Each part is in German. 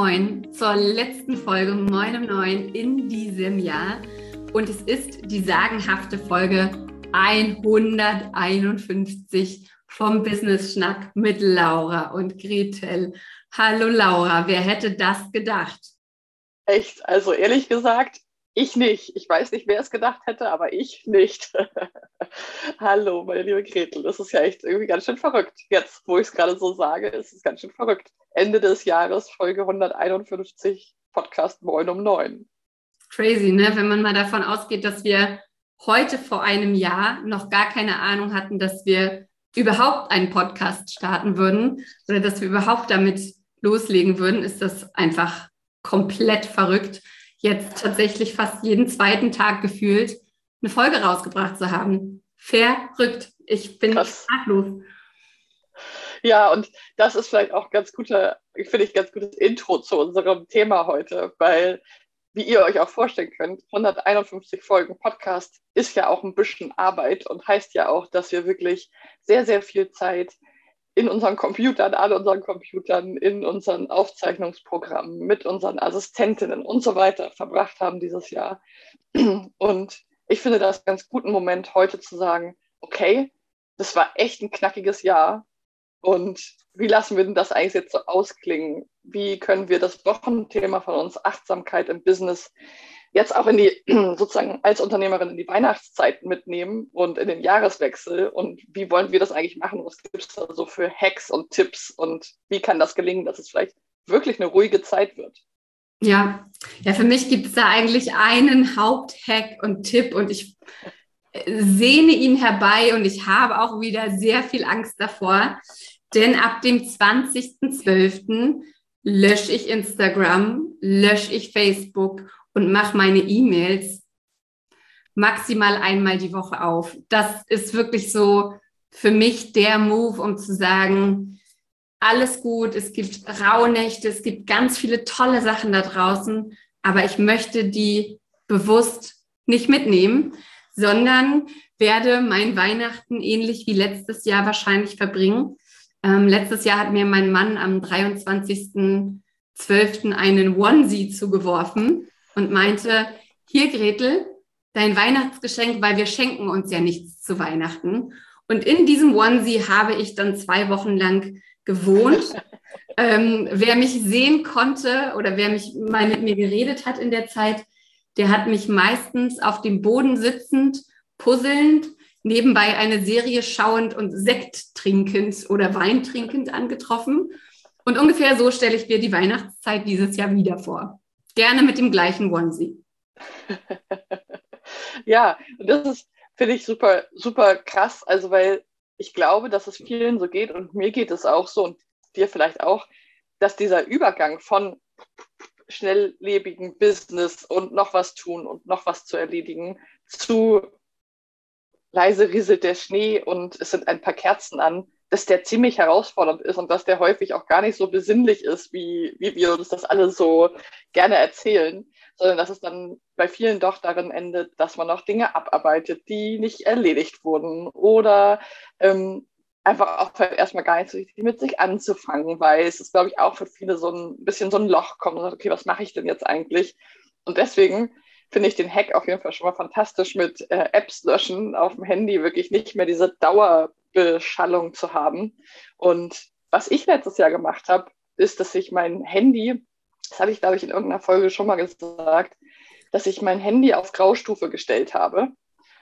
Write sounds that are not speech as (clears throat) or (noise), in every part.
Moin zur letzten Folge Moin um 9 in diesem Jahr. Und es ist die sagenhafte Folge 151 vom Business Schnack mit Laura und Gretel. Hallo Laura, wer hätte das gedacht? Echt, also ehrlich gesagt, ich nicht. Ich weiß nicht, wer es gedacht hätte, aber ich nicht. (laughs) Hallo, meine liebe Gretel. Das ist ja echt irgendwie ganz schön verrückt. Jetzt, wo ich es gerade so sage, ist es ganz schön verrückt. Ende des Jahres, Folge 151, Podcast Moin um 9. Crazy, ne? Wenn man mal davon ausgeht, dass wir heute vor einem Jahr noch gar keine Ahnung hatten, dass wir überhaupt einen Podcast starten würden oder dass wir überhaupt damit loslegen würden, ist das einfach komplett verrückt jetzt tatsächlich fast jeden zweiten Tag gefühlt eine Folge rausgebracht zu haben. Verrückt. Ich bin sprachlos. Ja, und das ist vielleicht auch ganz guter, finde ich, ganz gutes Intro zu unserem Thema heute, weil, wie ihr euch auch vorstellen könnt, 151 Folgen Podcast ist ja auch ein bisschen Arbeit und heißt ja auch, dass wir wirklich sehr, sehr viel Zeit in unseren Computern, an unseren Computern, in unseren Aufzeichnungsprogrammen, mit unseren Assistentinnen und so weiter verbracht haben dieses Jahr. (clears throat) Und ich finde das ganz guten Moment, heute zu sagen, okay, das war echt ein knackiges Jahr. Und wie lassen wir denn das eigentlich jetzt so ausklingen? Wie können wir das Wochenthema von uns, Achtsamkeit im Business, jetzt auch in die, (clears throat) sozusagen als Unternehmerin in die Weihnachtszeit mitnehmen und in den Jahreswechsel. Und wie wollen wir das eigentlich machen? Was gibt es da so für Hacks und Tipps? Und wie kann das gelingen, dass es vielleicht wirklich eine ruhige Zeit wird? Ja, ja, für mich gibt es da eigentlich einen Haupthack und Tipp und ich sehne ihn herbei und ich habe auch wieder sehr viel Angst davor, denn ab dem 20.12. lösche ich Instagram, lösche ich Facebook und mache meine E-Mails maximal einmal die Woche auf. Das ist wirklich so für mich der Move, um zu sagen, alles gut, es gibt Rauhnächte, es gibt ganz viele tolle Sachen da draußen, aber ich möchte die bewusst nicht mitnehmen, sondern werde mein Weihnachten ähnlich wie letztes Jahr wahrscheinlich verbringen. Ähm, letztes Jahr hat mir mein Mann am 23.12. einen Onesie zugeworfen und meinte, hier Gretel, dein Weihnachtsgeschenk, weil wir schenken uns ja nichts zu Weihnachten. Und in diesem Onesie habe ich dann zwei Wochen lang gewohnt. (laughs) ähm, wer mich sehen konnte oder wer mich mal mit mir geredet hat in der Zeit, der hat mich meistens auf dem Boden sitzend, puzzelnd, nebenbei eine Serie schauend und Sekt trinkend oder Wein trinkend angetroffen. Und ungefähr so stelle ich mir die Weihnachtszeit dieses Jahr wieder vor. Gerne mit dem gleichen Onesie. (laughs) ja, und das ist, finde ich, super, super krass. Also, weil ich glaube, dass es vielen so geht und mir geht es auch so und dir vielleicht auch, dass dieser Übergang von schnelllebigen Business und noch was tun und noch was zu erledigen zu leise rieselt der Schnee und es sind ein paar Kerzen an, dass der ziemlich herausfordernd ist und dass der häufig auch gar nicht so besinnlich ist, wie, wie wir uns das alle so gerne erzählen, sondern dass es dann bei vielen doch darin endet, dass man noch Dinge abarbeitet, die nicht erledigt wurden oder ähm, einfach auch erstmal gar nicht so richtig mit sich anzufangen, weil es ist, glaube ich, auch für viele so ein bisschen so ein Loch kommt und sagt, okay, was mache ich denn jetzt eigentlich? Und deswegen finde ich den Hack auf jeden Fall schon mal fantastisch mit äh, Apps löschen auf dem Handy, wirklich nicht mehr diese Dauer Beschallung zu haben. Und was ich letztes Jahr gemacht habe, ist, dass ich mein Handy, das habe ich, glaube ich, in irgendeiner Folge schon mal gesagt, dass ich mein Handy auf Graustufe gestellt habe.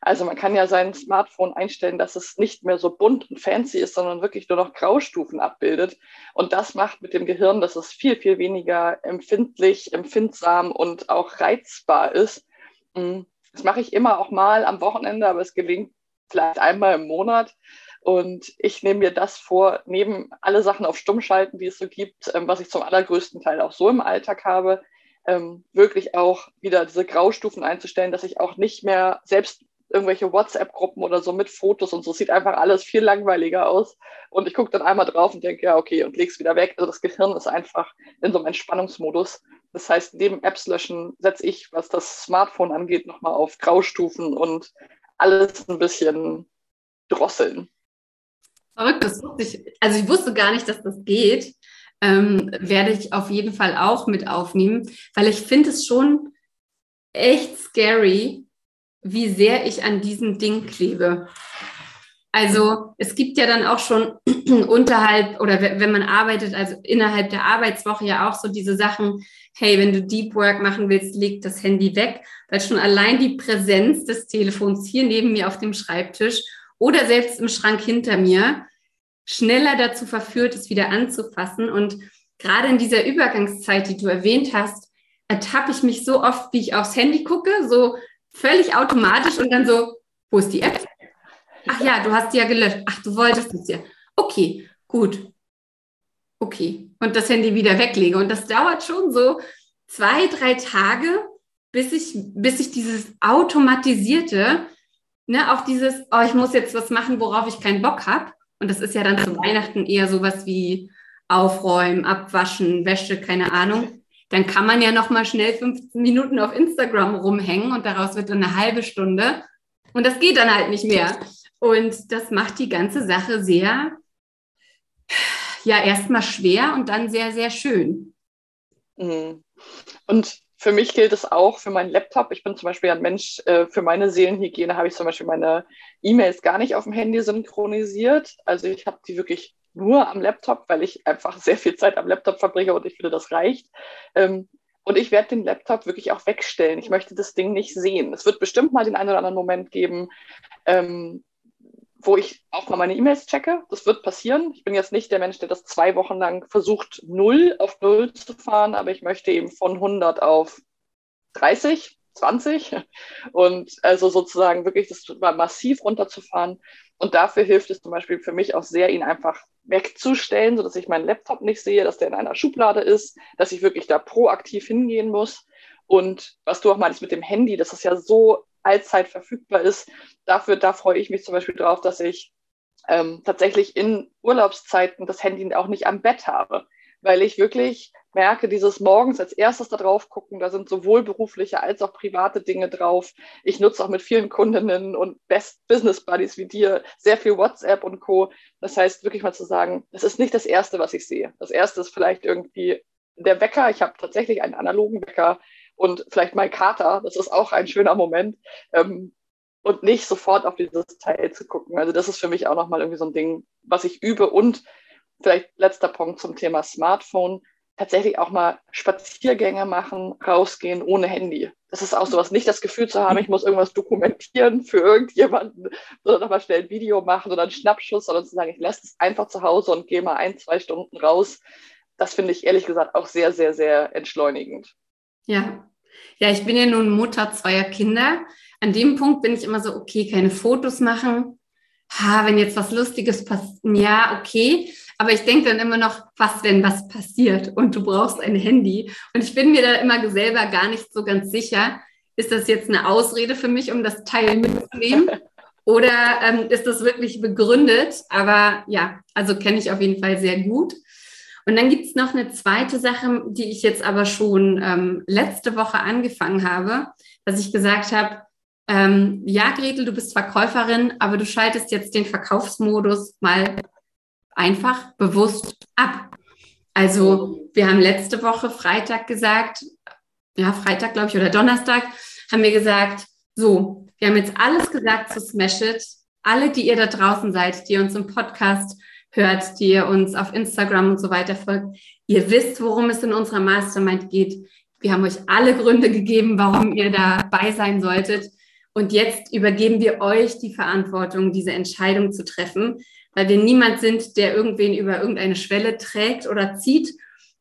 Also man kann ja sein Smartphone einstellen, dass es nicht mehr so bunt und fancy ist, sondern wirklich nur noch Graustufen abbildet. Und das macht mit dem Gehirn, dass es viel, viel weniger empfindlich, empfindsam und auch reizbar ist. Hm, das mache ich immer auch mal am Wochenende, aber es gelingt vielleicht einmal im Monat. Und ich nehme mir das vor, neben alle Sachen auf Stumm schalten, die es so gibt, ähm, was ich zum allergrößten Teil auch so im Alltag habe, ähm, wirklich auch wieder diese Graustufen einzustellen, dass ich auch nicht mehr selbst irgendwelche WhatsApp-Gruppen oder so mit Fotos und so, sieht einfach alles viel langweiliger aus. Und ich gucke dann einmal drauf und denke, ja, okay, und leg's wieder weg. Also das Gehirn ist einfach in so einem Entspannungsmodus. Das heißt, neben Apps löschen setze ich, was das Smartphone angeht, nochmal auf Graustufen und alles ein bisschen drosseln. Verrückt, das wusste ich. Also ich wusste gar nicht, dass das geht. ähm, werde ich auf jeden Fall auch mit aufnehmen, weil ich finde es schon echt scary, wie sehr ich an diesem Ding klebe. Also es gibt ja dann auch schon (clears throat) unterhalb oder wenn man arbeitet, also innerhalb der Arbeitswoche ja auch so diese Sachen, hey, wenn du Deep Work machen willst, leg das Handy weg, weil schon allein die Präsenz des Telefons hier neben mir auf dem Schreibtisch oder selbst im Schrank hinter mir schneller dazu verführt, es wieder anzufassen. Und gerade in dieser Übergangszeit, die du erwähnt hast, ertappe ich mich so oft, wie ich aufs Handy gucke, so völlig automatisch und dann so, wo ist die App? Ach ja, du hast die ja gelöscht. Ach, du wolltest es ja. Okay, gut. Okay. Und das Handy wieder weglege. Und das dauert schon so zwei, drei Tage, bis ich, bis ich dieses automatisierte, ne, auch dieses, oh, ich muss jetzt was machen, worauf ich keinen Bock habe. Und das ist ja dann zu Weihnachten eher sowas wie aufräumen, abwaschen, Wäsche, keine Ahnung. Dann kann man ja noch mal schnell 15 Minuten auf Instagram rumhängen und daraus wird dann eine halbe Stunde. Und das geht dann halt nicht mehr. Und das macht die ganze Sache sehr, ja, erstmal schwer und dann sehr, sehr schön. Mhm. Und für mich gilt es auch für meinen Laptop. Ich bin zum Beispiel ein Mensch, äh, für meine Seelenhygiene habe ich zum Beispiel meine E-Mails gar nicht auf dem Handy synchronisiert. Also ich habe die wirklich nur am Laptop, weil ich einfach sehr viel Zeit am Laptop verbringe und ich finde, das reicht. Ähm, und ich werde den Laptop wirklich auch wegstellen. Ich möchte das Ding nicht sehen. Es wird bestimmt mal den einen oder anderen Moment geben, ähm, wo ich auch mal meine E-Mails checke. Das wird passieren. Ich bin jetzt nicht der Mensch, der das zwei Wochen lang versucht, null auf null zu fahren, aber ich möchte eben von 100 auf 30, 20 und also sozusagen wirklich das massiv runterzufahren. Und dafür hilft es zum Beispiel für mich auch sehr, ihn einfach wegzustellen, sodass ich meinen Laptop nicht sehe, dass der in einer Schublade ist, dass ich wirklich da proaktiv hingehen muss. Und was du auch meinst mit dem Handy, das ist ja so allzeit verfügbar ist. Dafür, da freue ich mich zum Beispiel drauf, dass ich ähm, tatsächlich in Urlaubszeiten das Handy auch nicht am Bett habe, weil ich wirklich merke, dieses morgens als erstes da drauf gucken, da sind sowohl berufliche als auch private Dinge drauf. Ich nutze auch mit vielen Kundinnen und Best Business Buddies wie dir sehr viel WhatsApp und Co. Das heißt, wirklich mal zu sagen, das ist nicht das Erste, was ich sehe. Das Erste ist vielleicht irgendwie der Wecker. Ich habe tatsächlich einen analogen Wecker und vielleicht mein Kater, das ist auch ein schöner Moment. Ähm, und nicht sofort auf dieses Teil zu gucken. Also das ist für mich auch nochmal irgendwie so ein Ding, was ich übe. Und vielleicht letzter Punkt zum Thema Smartphone. Tatsächlich auch mal Spaziergänge machen, rausgehen ohne Handy. Das ist auch sowas, nicht das Gefühl zu haben, ich muss irgendwas dokumentieren für irgendjemanden, sondern nochmal schnell ein Video machen oder einen Schnappschuss, sondern zu sagen, ich lasse es einfach zu Hause und gehe mal ein, zwei Stunden raus. Das finde ich ehrlich gesagt auch sehr, sehr, sehr entschleunigend. Ja. Ja, ich bin ja nun Mutter zweier Kinder. An dem Punkt bin ich immer so, okay, keine Fotos machen. Ha, wenn jetzt was Lustiges passiert, ja, okay. Aber ich denke dann immer noch, was, wenn was passiert und du brauchst ein Handy. Und ich bin mir da immer selber gar nicht so ganz sicher, ist das jetzt eine Ausrede für mich, um das Teil mitzunehmen? (laughs) Oder ähm, ist das wirklich begründet? Aber ja, also kenne ich auf jeden Fall sehr gut. Und dann gibt es noch eine zweite Sache, die ich jetzt aber schon ähm, letzte Woche angefangen habe, dass ich gesagt habe, ähm, ja, Gretel, du bist Verkäuferin, aber du schaltest jetzt den Verkaufsmodus mal einfach bewusst ab. Also wir haben letzte Woche Freitag gesagt, ja, Freitag glaube ich oder Donnerstag, haben wir gesagt, so, wir haben jetzt alles gesagt zu Smash It. Alle, die ihr da draußen seid, die uns im Podcast hört, die ihr uns auf Instagram und so weiter folgt. Ihr wisst, worum es in unserer Mastermind geht. Wir haben euch alle Gründe gegeben, warum ihr dabei sein solltet. Und jetzt übergeben wir euch die Verantwortung, diese Entscheidung zu treffen, weil wir niemand sind, der irgendwen über irgendeine Schwelle trägt oder zieht.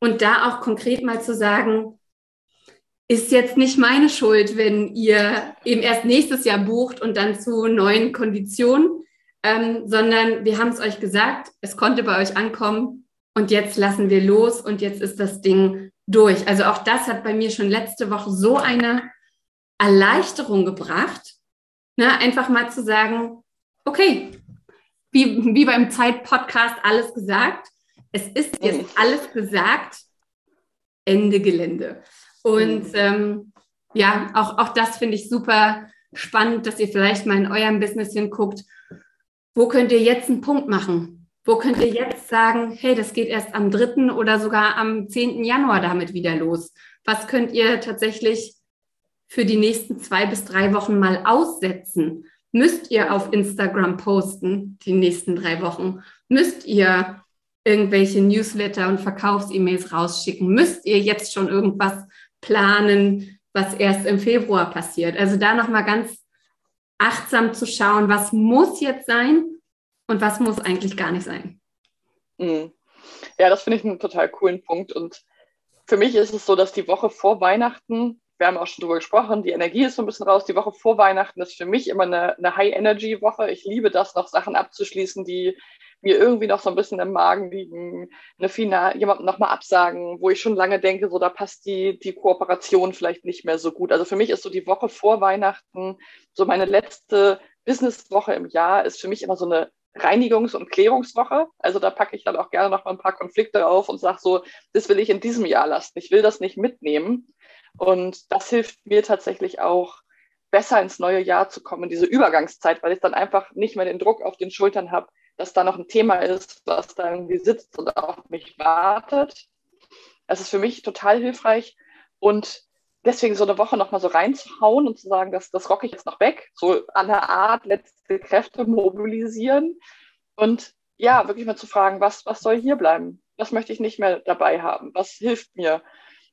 Und da auch konkret mal zu sagen, ist jetzt nicht meine Schuld, wenn ihr eben erst nächstes Jahr bucht und dann zu neuen Konditionen, ähm, sondern wir haben es euch gesagt, es konnte bei euch ankommen und jetzt lassen wir los und jetzt ist das Ding durch. Also auch das hat bei mir schon letzte Woche so eine Erleichterung gebracht, ne? einfach mal zu sagen, okay, wie, wie beim Zeit-Podcast alles gesagt, es ist jetzt mhm. alles gesagt, Ende Gelände. Und mhm. ähm, ja, auch, auch das finde ich super spannend, dass ihr vielleicht mal in eurem Business hinguckt wo könnt ihr jetzt einen Punkt machen? Wo könnt ihr jetzt sagen, hey, das geht erst am 3. oder sogar am 10. Januar damit wieder los? Was könnt ihr tatsächlich für die nächsten zwei bis drei Wochen mal aussetzen? Müsst ihr auf Instagram posten die nächsten drei Wochen? Müsst ihr irgendwelche Newsletter und Verkaufs-E-Mails rausschicken? Müsst ihr jetzt schon irgendwas planen, was erst im Februar passiert? Also da nochmal ganz achtsam zu schauen, was muss jetzt sein und was muss eigentlich gar nicht sein. Mhm. Ja, das finde ich einen total coolen Punkt. Und für mich ist es so, dass die Woche vor Weihnachten, wir haben auch schon drüber gesprochen, die Energie ist so ein bisschen raus. Die Woche vor Weihnachten ist für mich immer eine, eine High-Energy-Woche. Ich liebe das, noch Sachen abzuschließen, die mir irgendwie noch so ein bisschen im Magen liegen, eine Final, jemandem nochmal absagen, wo ich schon lange denke, so da passt die, die Kooperation vielleicht nicht mehr so gut. Also für mich ist so die Woche vor Weihnachten, so meine letzte Businesswoche im Jahr, ist für mich immer so eine Reinigungs- und Klärungswoche. Also da packe ich dann auch gerne noch mal ein paar Konflikte auf und sage so, das will ich in diesem Jahr lassen. Ich will das nicht mitnehmen. Und das hilft mir tatsächlich auch, besser ins neue Jahr zu kommen, diese Übergangszeit, weil ich dann einfach nicht mehr den Druck auf den Schultern habe, dass da noch ein Thema ist, was da irgendwie sitzt und auf mich wartet. Das ist für mich total hilfreich. Und deswegen so eine Woche nochmal so reinzuhauen und zu sagen, das, das rocke ich jetzt noch weg, so an der Art letzte Kräfte mobilisieren und ja, wirklich mal zu fragen, was, was soll hier bleiben? Was möchte ich nicht mehr dabei haben? Was hilft mir,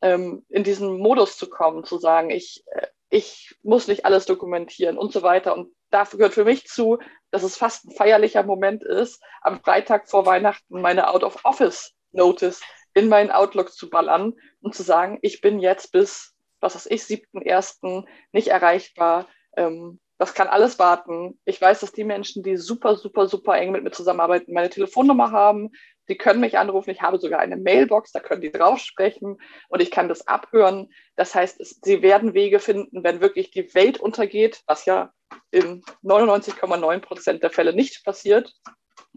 ähm, in diesen Modus zu kommen, zu sagen, ich, äh, ich muss nicht alles dokumentieren und so weiter. Und dafür gehört für mich zu, dass es fast ein feierlicher Moment ist, am Freitag vor Weihnachten meine Out-of-Office-Notice in meinen Outlook zu ballern und zu sagen, ich bin jetzt bis, was weiß ich, 7.1. nicht erreichbar. Ähm, das kann alles warten. Ich weiß, dass die Menschen, die super, super, super eng mit mir zusammenarbeiten, meine Telefonnummer haben. Die können mich anrufen. Ich habe sogar eine Mailbox, da können die drauf sprechen und ich kann das abhören. Das heißt, es, sie werden Wege finden, wenn wirklich die Welt untergeht, was ja in 99,9 Prozent der Fälle nicht passiert.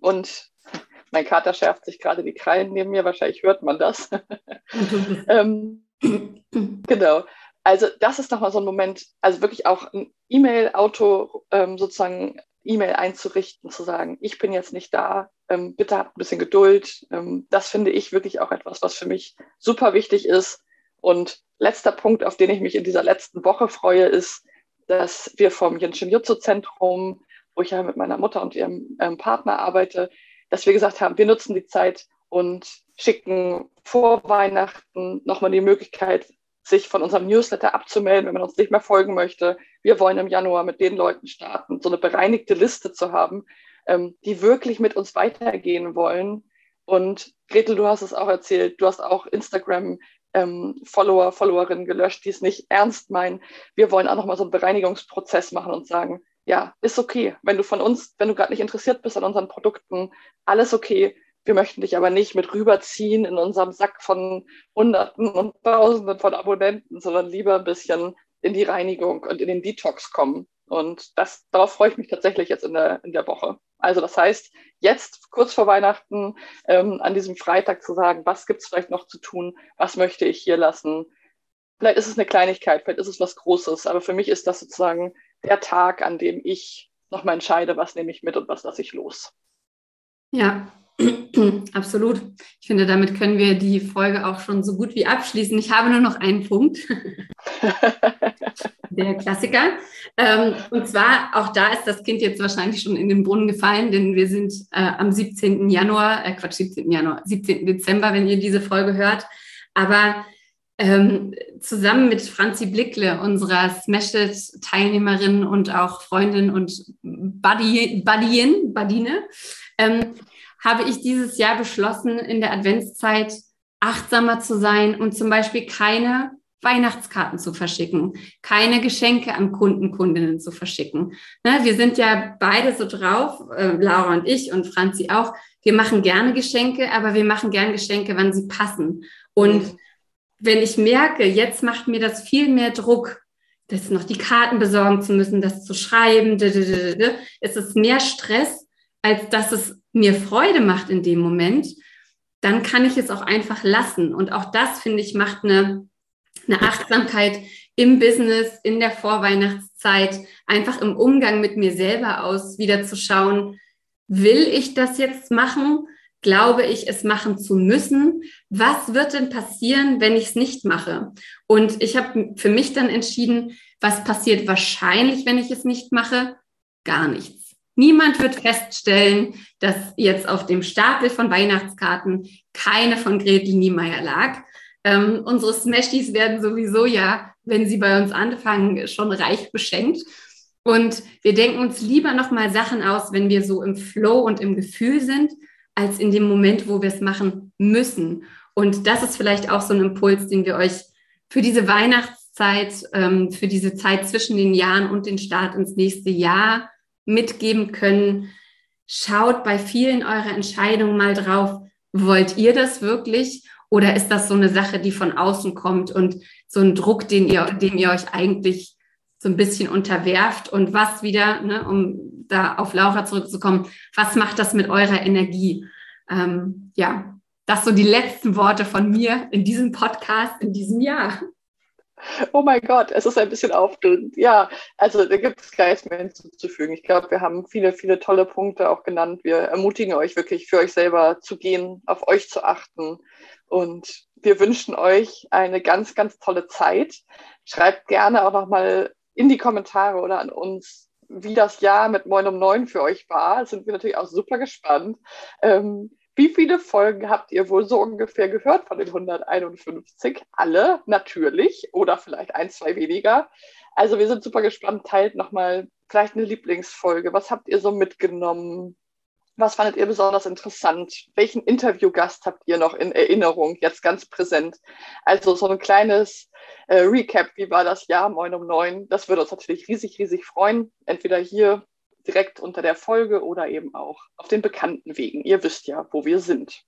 Und mein Kater schärft sich gerade die Krallen neben mir, wahrscheinlich hört man das. (laughs) ähm, (laughs) genau. Also das ist nochmal so ein Moment, also wirklich auch ein E-Mail-Auto ähm, sozusagen E-Mail einzurichten, zu sagen, ich bin jetzt nicht da, ähm, bitte habt ein bisschen Geduld. Ähm, das finde ich wirklich auch etwas, was für mich super wichtig ist. Und letzter Punkt, auf den ich mich in dieser letzten Woche freue, ist, dass wir vom Jinshin Jutsu Zentrum, wo ich ja mit meiner Mutter und ihrem ähm, Partner arbeite, dass wir gesagt haben, wir nutzen die Zeit und schicken vor Weihnachten nochmal die Möglichkeit, sich von unserem Newsletter abzumelden, wenn man uns nicht mehr folgen möchte. Wir wollen im Januar mit den Leuten starten, so eine bereinigte Liste zu haben, ähm, die wirklich mit uns weitergehen wollen. Und Gretel, du hast es auch erzählt, du hast auch Instagram ähm, Follower, Followerinnen gelöscht, die es nicht ernst meinen. Wir wollen auch nochmal so einen Bereinigungsprozess machen und sagen, ja, ist okay. Wenn du von uns, wenn du gerade nicht interessiert bist an unseren Produkten, alles okay. Wir möchten dich aber nicht mit rüberziehen in unserem Sack von Hunderten und Tausenden von Abonnenten, sondern lieber ein bisschen in die Reinigung und in den Detox kommen. Und das, darauf freue ich mich tatsächlich jetzt in der, in der Woche. Also das heißt, jetzt kurz vor Weihnachten ähm, an diesem Freitag zu sagen, was gibt es vielleicht noch zu tun, was möchte ich hier lassen. Vielleicht ist es eine Kleinigkeit, vielleicht ist es was Großes, aber für mich ist das sozusagen der Tag, an dem ich nochmal entscheide, was nehme ich mit und was lasse ich los. Ja, (clears throat) Absolut. Ich finde, damit können wir die Folge auch schon so gut wie abschließen. Ich habe nur noch einen Punkt. (laughs) Der Klassiker. Ähm, und zwar, auch da ist das Kind jetzt wahrscheinlich schon in den Brunnen gefallen, denn wir sind äh, am 17. Januar, äh, Quatsch, 17. Januar, 17. Dezember, wenn ihr diese Folge hört. Aber ähm, zusammen mit Franzi Blickle, unserer Smash-It-Teilnehmerin und auch Freundin und Buddy, Buddyin, Buddine, ähm, habe ich dieses Jahr beschlossen, in der Adventszeit achtsamer zu sein und zum Beispiel keine Weihnachtskarten zu verschicken, keine Geschenke an Kunden, Kundinnen zu verschicken. Ne, wir sind ja beide so drauf, äh, Laura und ich und Franzi auch. Wir machen gerne Geschenke, aber wir machen gerne Geschenke, wann sie passen. Und mhm. wenn ich merke, jetzt macht mir das viel mehr Druck, das noch die Karten besorgen zu müssen, das zu schreiben, ist es mehr Stress, als dass es mir Freude macht in dem Moment, dann kann ich es auch einfach lassen. Und auch das, finde ich, macht eine, eine Achtsamkeit im Business, in der Vorweihnachtszeit, einfach im Umgang mit mir selber aus, wieder zu schauen, will ich das jetzt machen? Glaube ich, es machen zu müssen? Was wird denn passieren, wenn ich es nicht mache? Und ich habe für mich dann entschieden, was passiert wahrscheinlich, wenn ich es nicht mache? Gar nichts. Niemand wird feststellen, dass jetzt auf dem Stapel von Weihnachtskarten keine von Gretel Niemeyer lag. Ähm, unsere Smashies werden sowieso ja, wenn sie bei uns anfangen, schon reich beschenkt. Und wir denken uns lieber nochmal Sachen aus, wenn wir so im Flow und im Gefühl sind, als in dem Moment, wo wir es machen müssen. Und das ist vielleicht auch so ein Impuls, den wir euch für diese Weihnachtszeit, ähm, für diese Zeit zwischen den Jahren und den Start ins nächste Jahr mitgeben können. Schaut bei vielen eurer Entscheidungen mal drauf, wollt ihr das wirklich? Oder ist das so eine Sache, die von außen kommt und so ein Druck, den ihr, dem ihr euch eigentlich so ein bisschen unterwerft und was wieder, ne, um da auf Laura zurückzukommen, was macht das mit eurer Energie? Ähm, ja, das so die letzten Worte von mir in diesem Podcast in diesem Jahr. Oh mein Gott, es ist ein bisschen aufdrückend. Ja, also da gibt es gar nichts mehr hinzuzufügen. Ich glaube, wir haben viele, viele tolle Punkte auch genannt. Wir ermutigen euch wirklich für euch selber zu gehen, auf euch zu achten. Und wir wünschen euch eine ganz, ganz tolle Zeit. Schreibt gerne auch nochmal in die Kommentare oder an uns, wie das Jahr mit Moin um Neun für euch war. Sind wir natürlich auch super gespannt. Ähm, wie viele Folgen habt ihr wohl so ungefähr gehört von den 151? Alle, natürlich. Oder vielleicht ein, zwei weniger. Also wir sind super gespannt. Teilt nochmal vielleicht eine Lieblingsfolge. Was habt ihr so mitgenommen? Was fandet ihr besonders interessant? Welchen Interviewgast habt ihr noch in Erinnerung, jetzt ganz präsent? Also so ein kleines äh, Recap, wie war das Jahr Moin um neun? Das würde uns natürlich riesig, riesig freuen. Entweder hier direkt unter der Folge oder eben auch auf den bekannten Wegen. Ihr wisst ja, wo wir sind.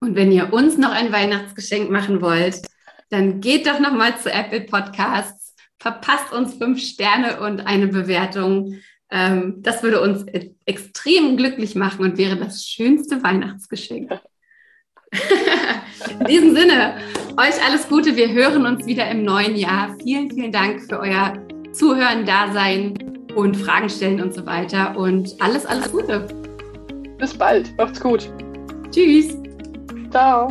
Und wenn ihr uns noch ein Weihnachtsgeschenk machen wollt, dann geht doch nochmal zu Apple Podcasts, verpasst uns fünf Sterne und eine Bewertung. Ähm, das würde uns extrem glücklich machen und wäre das schönste Weihnachtsgeschenk. In diesem Sinne, euch alles Gute. Wir hören uns wieder im neuen Jahr. Vielen, vielen Dank für euer Zuhören, Dasein und Fragen stellen und so weiter. Und alles, alles Gute. Bis bald. Macht's gut. Tschüss. Ciao.